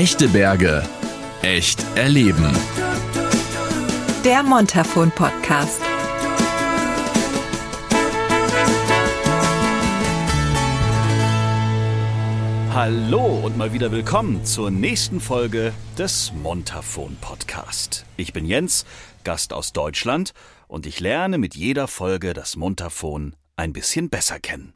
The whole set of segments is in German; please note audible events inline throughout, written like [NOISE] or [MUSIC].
Echte Berge. Echt erleben. Der Montafon Podcast. Hallo und mal wieder willkommen zur nächsten Folge des Montafon Podcast. Ich bin Jens, Gast aus Deutschland und ich lerne mit jeder Folge das Montafon ein bisschen besser kennen.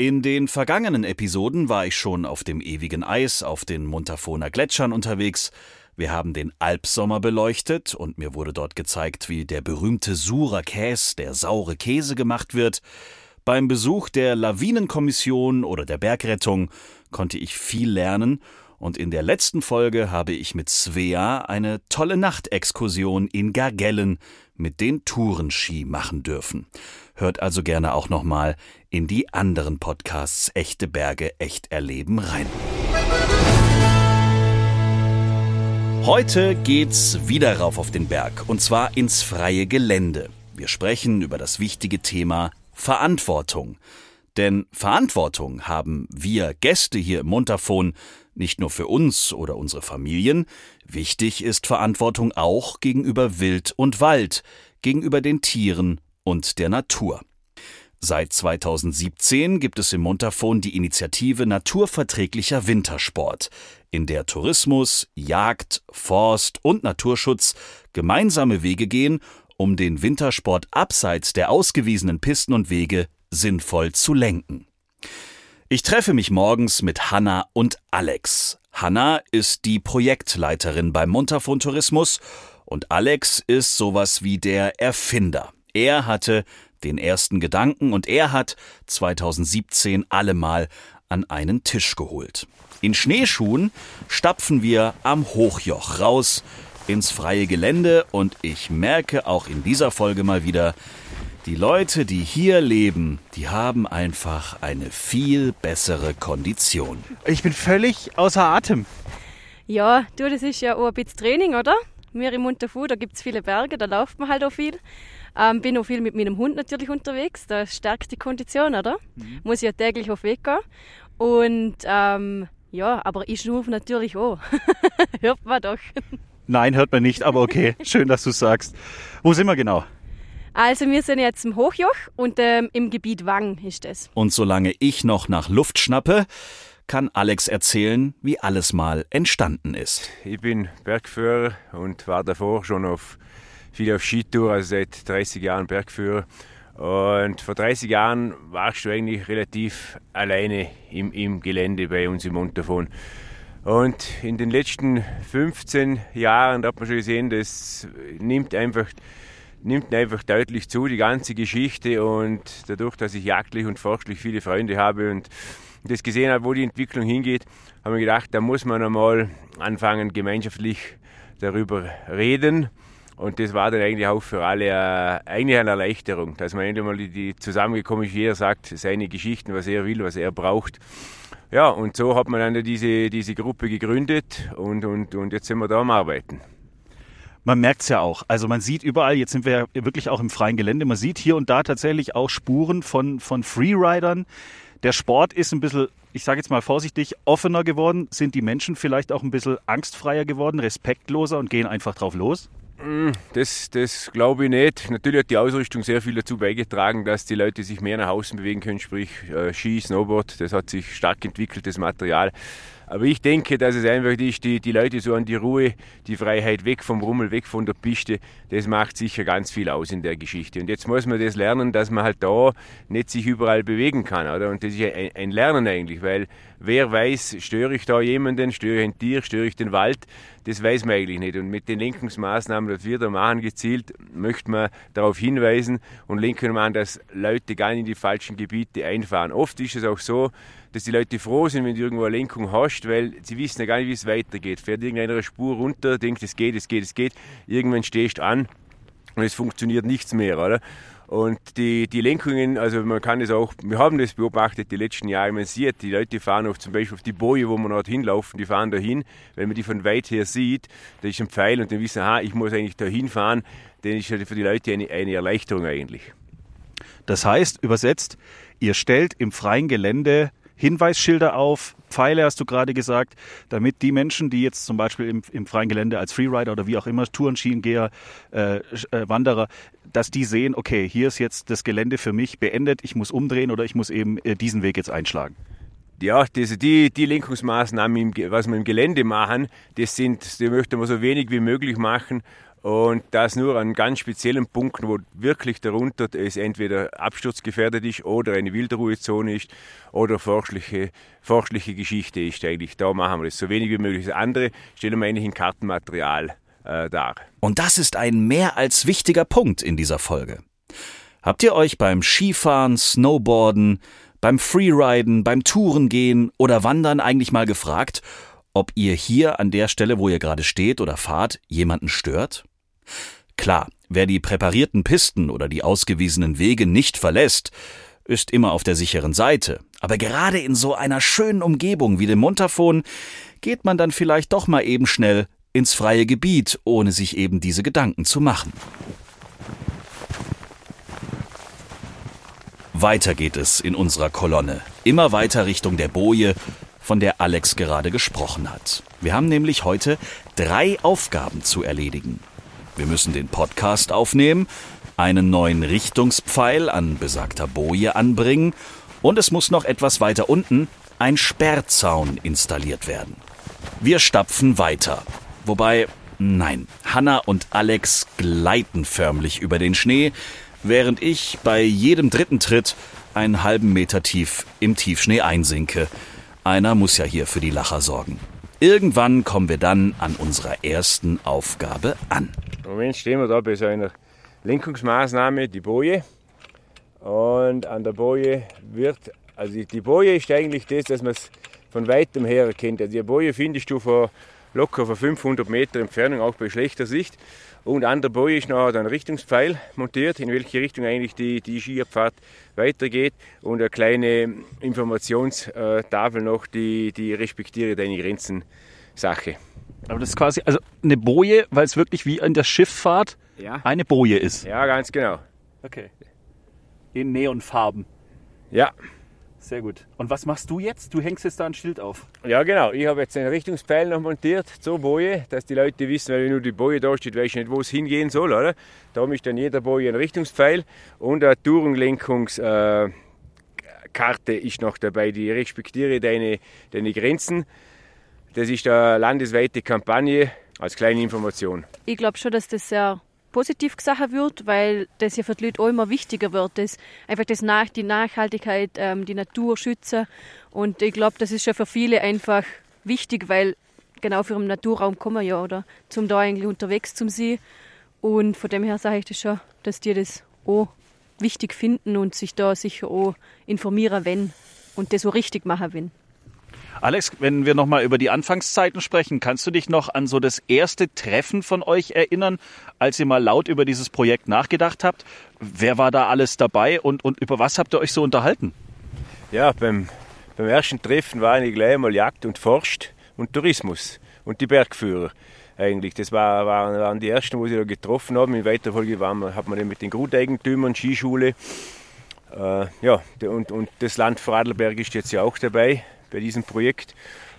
In den vergangenen Episoden war ich schon auf dem ewigen Eis auf den Montafoner Gletschern unterwegs. Wir haben den Alpsommer beleuchtet und mir wurde dort gezeigt, wie der berühmte Surer Käse, der saure Käse gemacht wird. Beim Besuch der Lawinenkommission oder der Bergrettung konnte ich viel lernen und in der letzten Folge habe ich mit Svea eine tolle Nachtexkursion in Gargellen mit den Tourenski machen dürfen. Hört also gerne auch nochmal in die anderen Podcasts Echte Berge, echt erleben rein. Heute geht's wieder rauf auf den Berg und zwar ins freie Gelände. Wir sprechen über das wichtige Thema Verantwortung. Denn Verantwortung haben wir Gäste hier im Montafon nicht nur für uns oder unsere Familien, wichtig ist Verantwortung auch gegenüber Wild und Wald, gegenüber den Tieren und der Natur. Seit 2017 gibt es im Montafon die Initiative Naturverträglicher Wintersport, in der Tourismus, Jagd, Forst und Naturschutz gemeinsame Wege gehen, um den Wintersport abseits der ausgewiesenen Pisten und Wege sinnvoll zu lenken. Ich treffe mich morgens mit Hanna und Alex. Hanna ist die Projektleiterin beim Montafon Tourismus und Alex ist sowas wie der Erfinder. Er hatte den ersten Gedanken und er hat 2017 allemal an einen Tisch geholt. In Schneeschuhen stapfen wir am Hochjoch raus ins freie Gelände und ich merke auch in dieser Folge mal wieder, die Leute, die hier leben, die haben einfach eine viel bessere Kondition. Ich bin völlig außer Atem. Ja, du, das ist ja auch ein bisschen Training, oder? Wir im Montafu, da gibt es viele Berge, da läuft man halt auch viel. Ähm, bin auch viel mit meinem Hund natürlich unterwegs, da stärkt die Kondition, oder? Mhm. Muss ja täglich auf Weg gehen. Und ähm, ja, aber ich schnurfe natürlich auch. [LAUGHS] Hört man doch. Nein, hört man nicht, aber okay, [LAUGHS] schön, dass du sagst. Wo sind wir genau? Also wir sind jetzt im Hochjoch und ähm, im Gebiet Wang ist es. Und solange ich noch nach Luft schnappe, kann Alex erzählen, wie alles mal entstanden ist. Ich bin Bergführer und war davor schon auf viel auf Skitour, also seit 30 Jahren Bergführer. Und vor 30 Jahren warst du eigentlich relativ alleine im, im Gelände bei uns im Montafon. Und in den letzten 15 Jahren da hat man schon gesehen, das nimmt einfach nimmt einfach deutlich zu, die ganze Geschichte. Und dadurch, dass ich jagdlich und forschlich viele Freunde habe und das gesehen habe, wo die Entwicklung hingeht, habe ich gedacht, da muss man einmal anfangen, gemeinschaftlich darüber reden. Und das war dann eigentlich auch für alle äh, eigentlich eine Erleichterung, dass man endlich mal die, zusammengekommen ist, jeder sagt seine Geschichten, was er will, was er braucht. Ja, und so hat man dann diese, diese Gruppe gegründet und, und, und jetzt sind wir da am Arbeiten man merkt es ja auch. Also man sieht überall, jetzt sind wir ja wirklich auch im freien Gelände, man sieht hier und da tatsächlich auch Spuren von, von Freeridern. Der Sport ist ein bisschen, ich sage jetzt mal vorsichtig, offener geworden. Sind die Menschen vielleicht auch ein bisschen angstfreier geworden, respektloser und gehen einfach drauf los? Mm, das, das glaube ich nicht. Natürlich hat die Ausrüstung sehr viel dazu beigetragen, dass die Leute sich mehr nach außen bewegen können, sprich äh, Ski, Snowboard. Das hat sich stark entwickelt, das Material. Aber ich denke, dass es einfach ist, die, die Leute so an die Ruhe, die Freiheit weg vom Rummel, weg von der Piste, das macht sicher ganz viel aus in der Geschichte. Und jetzt muss man das lernen, dass man halt da nicht sich überall bewegen kann, oder? Und das ist ein, ein Lernen eigentlich, weil wer weiß, störe ich da jemanden, störe ich ein Tier, störe ich den Wald, das weiß man eigentlich nicht. Und mit den Lenkungsmaßnahmen, die wir da machen, gezielt, möchte man darauf hinweisen und lenken an, dass Leute gar nicht in die falschen Gebiete einfahren. Oft ist es auch so, dass die Leute froh sind, wenn du irgendwo eine Lenkung hast, weil sie wissen ja gar nicht, wie es weitergeht. Fährt irgendeiner Spur runter, denkt, es geht, es geht, es geht. Irgendwann stehst du an und es funktioniert nichts mehr, oder? Und die, die Lenkungen, also man kann es auch, wir haben das beobachtet die letzten Jahre, man sieht, die Leute fahren auch zum Beispiel auf die Boje, wo man dort hinlaufen, die fahren dahin, wenn man die von weit her sieht, da ist ein Pfeil und dann wissen, aha, ich muss eigentlich dahin fahren, dann ist für die Leute eine, eine Erleichterung eigentlich. Das heißt, übersetzt, ihr stellt im freien Gelände Hinweisschilder auf, Pfeile hast du gerade gesagt, damit die Menschen, die jetzt zum Beispiel im, im freien Gelände als Freerider oder wie auch immer, Tourenschienengeher, äh, äh, Wanderer, dass die sehen, okay, hier ist jetzt das Gelände für mich beendet, ich muss umdrehen oder ich muss eben äh, diesen Weg jetzt einschlagen. Ja, diese, die, die Lenkungsmaßnahmen, was wir im Gelände machen, das sind, die möchten wir so wenig wie möglich machen und das nur an ganz speziellen Punkten, wo wirklich darunter es entweder absturzgefährdet ist oder eine Wildruhezone ist oder forschliche, forschliche Geschichte ist eigentlich. Da machen wir das so wenig wie möglich. Das andere stellen wir eigentlich in Kartenmaterial äh, dar. Und das ist ein mehr als wichtiger Punkt in dieser Folge. Habt ihr euch beim Skifahren, Snowboarden, beim Freeriden, beim Tourengehen oder Wandern eigentlich mal gefragt, ob ihr hier an der Stelle, wo ihr gerade steht oder fahrt, jemanden stört? Klar, wer die präparierten Pisten oder die ausgewiesenen Wege nicht verlässt, ist immer auf der sicheren Seite. Aber gerade in so einer schönen Umgebung wie dem Montafon geht man dann vielleicht doch mal eben schnell ins freie Gebiet, ohne sich eben diese Gedanken zu machen. Weiter geht es in unserer Kolonne, immer weiter Richtung der Boje, von der Alex gerade gesprochen hat. Wir haben nämlich heute drei Aufgaben zu erledigen. Wir müssen den Podcast aufnehmen, einen neuen Richtungspfeil an besagter Boje anbringen und es muss noch etwas weiter unten ein Sperrzaun installiert werden. Wir stapfen weiter. Wobei, nein, Hanna und Alex gleiten förmlich über den Schnee, während ich bei jedem dritten Tritt einen halben Meter tief im Tiefschnee einsinke. Einer muss ja hier für die Lacher sorgen. Irgendwann kommen wir dann an unserer ersten Aufgabe an. Im Moment stehen wir da bei so einer Lenkungsmaßnahme, die Boje. Und an der Boje wird, also die Boje ist eigentlich das, dass man es von weitem her erkennt. Also die Boje findest du von locker von 500 Meter Entfernung, auch bei schlechter Sicht. Und an der Boje ist noch ein Richtungspfeil montiert, in welche Richtung eigentlich die, die Skierpfad weitergeht und eine kleine Informationstafel noch, die, die respektiere deine Grenzen Sache. Aber das ist quasi also eine Boje, weil es wirklich wie in der Schifffahrt Ja. eine Boje ist. Ja, ganz genau. Okay. In Neonfarben. Ja, Sehr gut. Und was machst du jetzt? Du hängst jetzt da ein Schild auf. ja genau. Ich habe jetzt einen Richtungspfeil noch montiert zur Boje, dass die Leute wissen, weil nur die Boje da steht, weiß ich nicht, wo es hingehen soll, oder? Darum ist dann jeder Boje ein Richtungspfeil und eine Tourenlenkungskarte ist noch dabei, die respektiere deine, deine Grenzen. Das ist eine landesweite Kampagne als kleine Information. Ich glaube schon, dass das sehr positiv gesagt wird, weil das ja für die Leute auch immer wichtiger wird. Das, einfach das nach, die Nachhaltigkeit, ähm, die Natur schützen. Und ich glaube, das ist schon für viele einfach wichtig, weil genau für den Naturraum kommen wir ja, oder? Zum da eigentlich unterwegs zum See. Und von dem her sage ich das schon, dass die das auch wichtig finden und sich da sicher auch informieren, wenn und das so richtig machen, wenn. Alex, wenn wir nochmal über die Anfangszeiten sprechen, kannst du dich noch an so das erste Treffen von euch erinnern, als ihr mal laut über dieses Projekt nachgedacht habt? Wer war da alles dabei und, und über was habt ihr euch so unterhalten? Ja, beim, beim ersten Treffen waren ich gleich mal Jagd und Forst und Tourismus und die Bergführer eigentlich. Das war, waren, die ersten, wo sie da getroffen haben. In weiter Folge hat man dann mit den Grundeigentümern, Skischule. Äh, ja, und, und das Land Vorarlberg ist jetzt ja auch dabei bei diesem Projekt.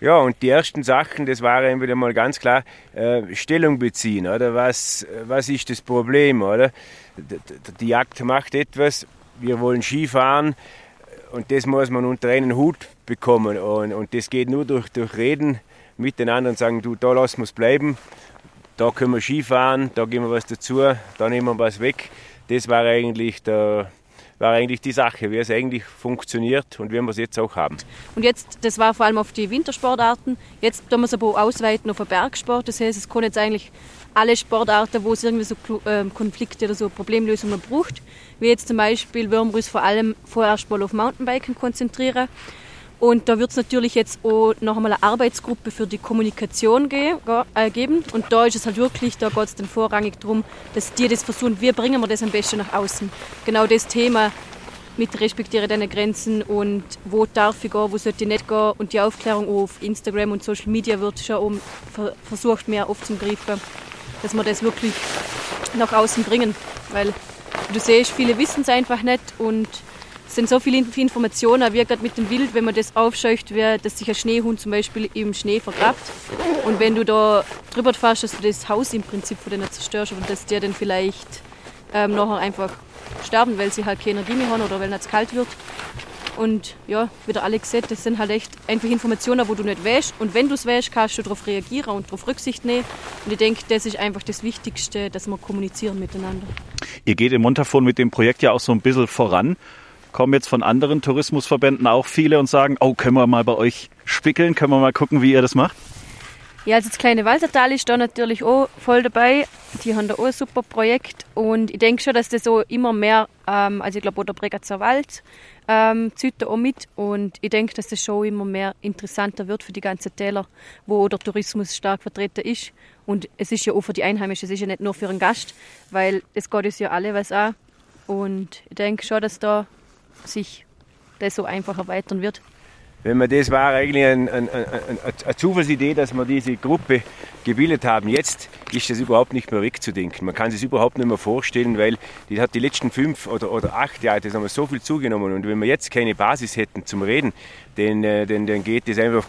Ja, und die ersten Sachen, das war eben wieder mal ganz klar, äh, Stellung beziehen, oder? Was, was ist das Problem, oder? D- Die Jagd macht etwas, wir wollen Skifahren, und das muss man unter einen Hut bekommen. Und, und das geht nur durch, durch Reden miteinander und sagen, du, da lassen wir es bleiben, da können wir Skifahren, da geben wir was dazu, da nehmen wir was weg. Das war eigentlich, der, war eigentlich die Sache, wie es eigentlich funktioniert und wie wir es jetzt auch haben. Und jetzt, das war vor allem auf die Wintersportarten, jetzt tun wir es aber ausweiten auf den Bergsport. Das heißt, es können jetzt eigentlich alle Sportarten, wo es irgendwie so ähm, Konflikte oder so Problemlösungen braucht. Wie jetzt zum Beispiel, würden wir uns vor allem vorerst mal auf Mountainbiken konzentrieren. Und da wird es natürlich jetzt auch noch einmal eine Arbeitsgruppe für die Kommunikation ge äh, geben. Und da ist es halt wirklich, da geht es dann vorrangig darum, dass die das versuchen, wie bringen wir das am besten nach außen. Genau das Thema mit respektiere deine Grenzen und wo darf ich gehen, wo sollte ich nicht gehen. Und die Aufklärung auf Instagram und Social Media wird schon um, ver versucht, mehr aufzugreifen, dass wir das wirklich nach außen bringen. Weil du siehst, viele wissen es einfach nicht und es sind so viele Informationen, wie gerade mit dem Wild, wenn man das aufscheucht, dass sich ein Schneehund zum Beispiel im Schnee vergrabt. Und wenn du da drüber fährst, dass du das Haus im Prinzip von denen zerstörst oder dass die dann vielleicht ähm, nachher einfach sterben, weil sie halt keine Energie mehr haben oder weil es kalt wird. Und ja, wie der Alex sagt, das sind halt echt einfach Informationen, wo du nicht weißt. Und wenn du es weißt, kannst du darauf reagieren und darauf Rücksicht nehmen. Und ich denke, das ist einfach das Wichtigste, dass wir kommunizieren miteinander. Ihr geht im Montafon mit dem Projekt ja auch so ein bisschen voran. Kommen jetzt von anderen Tourismusverbänden auch viele und sagen, oh, können wir mal bei euch spickeln, können wir mal gucken, wie ihr das macht? Ja, also das kleine Walsertal ist da natürlich auch voll dabei. Die haben da auch ein super Projekt und ich denke schon, dass das so immer mehr, ähm, also ich glaube auch der Bregatzer Wald ähm, zieht da auch mit und ich denke, dass das schon immer mehr interessanter wird für die ganzen Täler, wo der Tourismus stark vertreten ist. Und es ist ja auch für die Einheimischen, es ist ja nicht nur für einen Gast, weil es geht uns ja alle was an. Und ich denke schon, dass da sich das so einfach erweitern wird wenn man das war eigentlich ein, ein, ein, eine Zufallsidee, dass wir diese Gruppe gebildet haben. Jetzt ist das überhaupt nicht mehr wegzudenken. Man kann sich überhaupt nicht mehr vorstellen, weil die hat die letzten fünf oder, oder acht Jahre, das haben wir so viel zugenommen. Und wenn wir jetzt keine Basis hätten zum Reden, dann, äh, dann, dann geht das einfach auf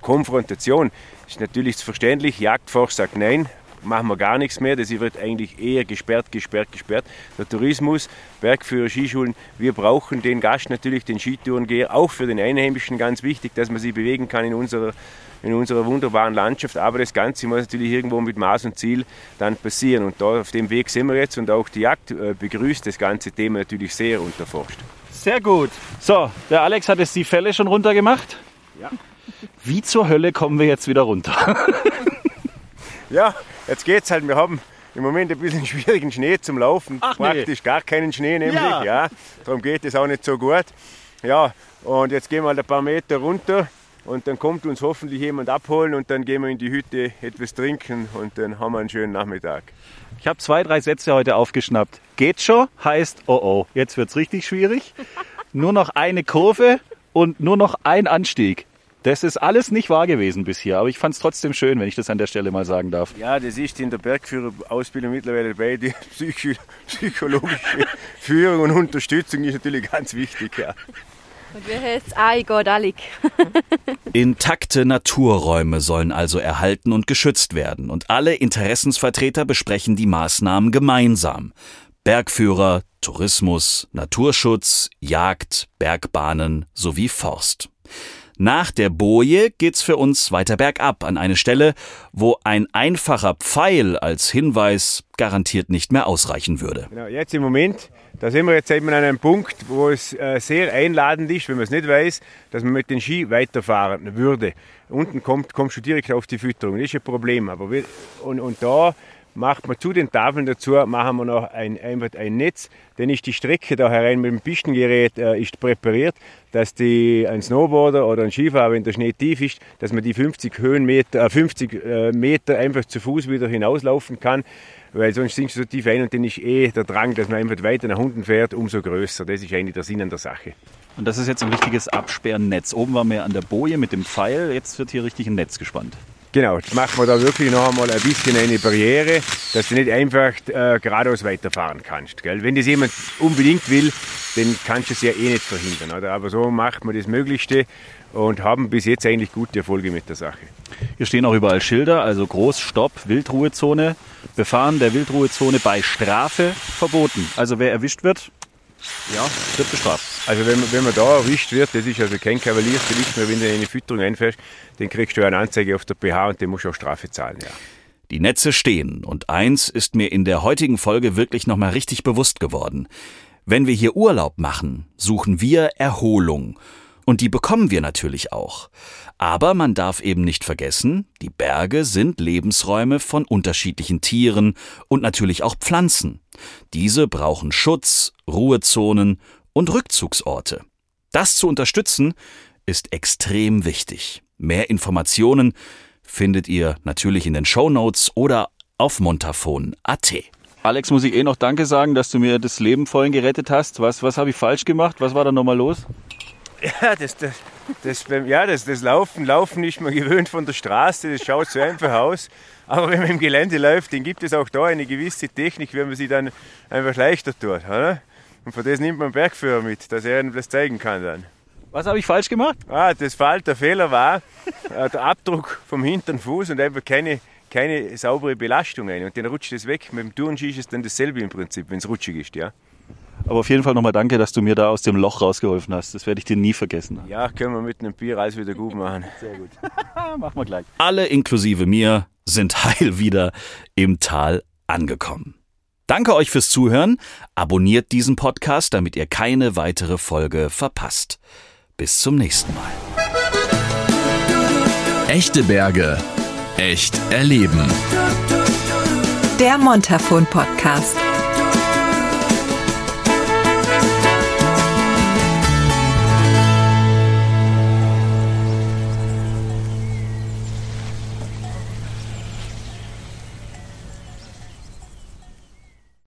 Konfrontation. Das ist natürlich verständlich. Jagdforst sagt nein, machen wir gar nichts mehr. Das wird eigentlich eher gesperrt, gesperrt, gesperrt. Der Tourismus, Bergführer, Skischulen, wir brauchen den Gast natürlich, den Skitourengeher, auch für den Einheimischen ganz wichtig, dass man sich bewegen kann in unserer in unserer wunderbaren Landschaft. Aber das Ganze muss natürlich irgendwo mit Maß und Ziel dann passieren. Und da auf dem Weg sind wir jetzt und auch die Jagd äh, begrüßt das ganze Thema natürlich sehr unterforscht. Sehr gut. So, der Alex hat jetzt die Fälle schon runtergemacht. Ja. Wie zur Hölle kommen wir jetzt wieder runter? ja, [LAUGHS] Jetzt geht's halt, wir haben im Moment ein bisschen [LAUGHS] schwierigen Schnee zum Laufen. Ach, Praktisch nee. gar keinen Schnee nämlich. Ja. ja. Darum geht es auch nicht so gut. Ja, und jetzt gehen wir halt ein paar Meter runter und dann kommt uns hoffentlich jemand abholen und dann gehen wir in die Hütte etwas trinken und dann haben wir einen schönen Nachmittag. Ich habe zwei, drei Sätze heute aufgeschnappt. Geht schon heißt, oh oh, jetzt wird's richtig schwierig. [LAUGHS] Nur noch eine Kurve und nur noch ein Anstieg. Das ist alles nicht wahr gewesen bis hier, aber ich fand es trotzdem schön, wenn ich das an der Stelle mal sagen darf. Ja, das ist in der Bergführerausbildung mittlerweile dabei. Die [LAUGHS] psychi psychologische [LAUGHS] Führung und Unterstützung ist natürlich ganz wichtig. Ja. Und wie heißt Ai Godalik? [LAUGHS] Intakte Naturräume sollen also erhalten und geschützt werden und alle Interessensvertreter besprechen die Maßnahmen gemeinsam. Bergführer, Tourismus, Naturschutz, Jagd, Bergbahnen sowie Forst. Nach der Boje geht's für uns weiter bergab an eine Stelle, wo ein einfacher Pfeil als Hinweis garantiert nicht mehr ausreichen würde. Genau, jetzt im Moment, da sind wir jetzt eben an einem Punkt, wo es äh, sehr einladend ist, wenn man es nicht weiß, dass man mit den Ski weiterfahren würde. Unten kommt, kommst du direkt auf die Fütterung, das ist ein Problem. Aber wir, und, und da macht man zu den Tafeln dazu, machen wir noch ein, einfach ein Netz, dann ist die Strecke da herein mit dem Pistengerät äh, ist präpariert, dass die, ein Snowboarder oder ein Skifahrer, wenn der Schnee tief ist, dass man die 50 Höhenmeter, äh, 50 äh, Meter einfach zu Fuß wieder hinauslaufen kann, weil sonst sinkst du so tief ein und dann ist eh der Drang, dass man einfach weiter nach unten fährt, umso größer. Das ist eigentlich der Sinn an der Sache. Und das ist jetzt ein richtiges Absperrnetz. Oben waren wir an der Boje mit dem Pfeil, jetzt wird hier richtig ein Netz gespannt. Genau, jetzt machen wir da wirklich noch einmal ein bisschen eine Barriere, dass du nicht einfach äh, geradeaus weiterfahren kannst. Gell? Wenn das jemand unbedingt will, dann kannst du es ja eh nicht verhindern. Oder? Aber so macht man das Möglichste und haben bis jetzt eigentlich gute Erfolge mit der Sache. Hier stehen auch überall Schilder, also Groß, Stopp, Wildruhezone. Befahren der Wildruhezone bei Strafe verboten. Also wer erwischt wird, ja, wird bestraft. Also wenn, wenn man da erwischt wird, das ist also kein Kavaliersdelikt mehr, wenn du in eine Fütterung einfährst, dann kriegst du eine Anzeige auf der BH und dann musst du auch Strafe zahlen. Ja. Die Netze stehen und eins ist mir in der heutigen Folge wirklich nochmal richtig bewusst geworden. Wenn wir hier Urlaub machen, suchen wir Erholung. Und die bekommen wir natürlich auch. Aber man darf eben nicht vergessen, die Berge sind Lebensräume von unterschiedlichen Tieren und natürlich auch Pflanzen. Diese brauchen Schutz, Ruhezonen und Rückzugsorte. Das zu unterstützen ist extrem wichtig. Mehr Informationen findet ihr natürlich in den Show Notes oder auf montafon.at. Alex, muss ich eh noch Danke sagen, dass du mir das Leben vorhin gerettet hast. Was, was habe ich falsch gemacht? Was war da nochmal los? Ja, das, das, das, ja das, das Laufen, Laufen ist man gewöhnt von der Straße, das schaut so einfach aus. Aber wenn man im Gelände läuft, dann gibt es auch da eine gewisse Technik, wie man sie dann einfach leichter tut. Oder? Und von das nimmt man einen Bergführer mit, dass er ihnen das zeigen kann dann. Was habe ich falsch gemacht? Ah, das Fall, der Fehler war äh, der Abdruck vom hinteren Fuß und einfach keine, keine saubere Belastung ein. Und dann rutscht es weg. Mit dem Tourenski ist es dann dasselbe im Prinzip, wenn es rutschig ist, ja. Aber auf jeden Fall nochmal danke, dass du mir da aus dem Loch rausgeholfen hast. Das werde ich dir nie vergessen. Ja, können wir mit einem Bier alles wieder gut machen. [LAUGHS] Sehr gut. [LAUGHS] Machen wir gleich. Alle inklusive mir sind [LAUGHS] heil wieder im Tal angekommen. Danke euch fürs Zuhören. Abonniert diesen Podcast, damit ihr keine weitere Folge verpasst. Bis zum nächsten Mal. Echte Berge. Echt erleben. Der Montafon Podcast.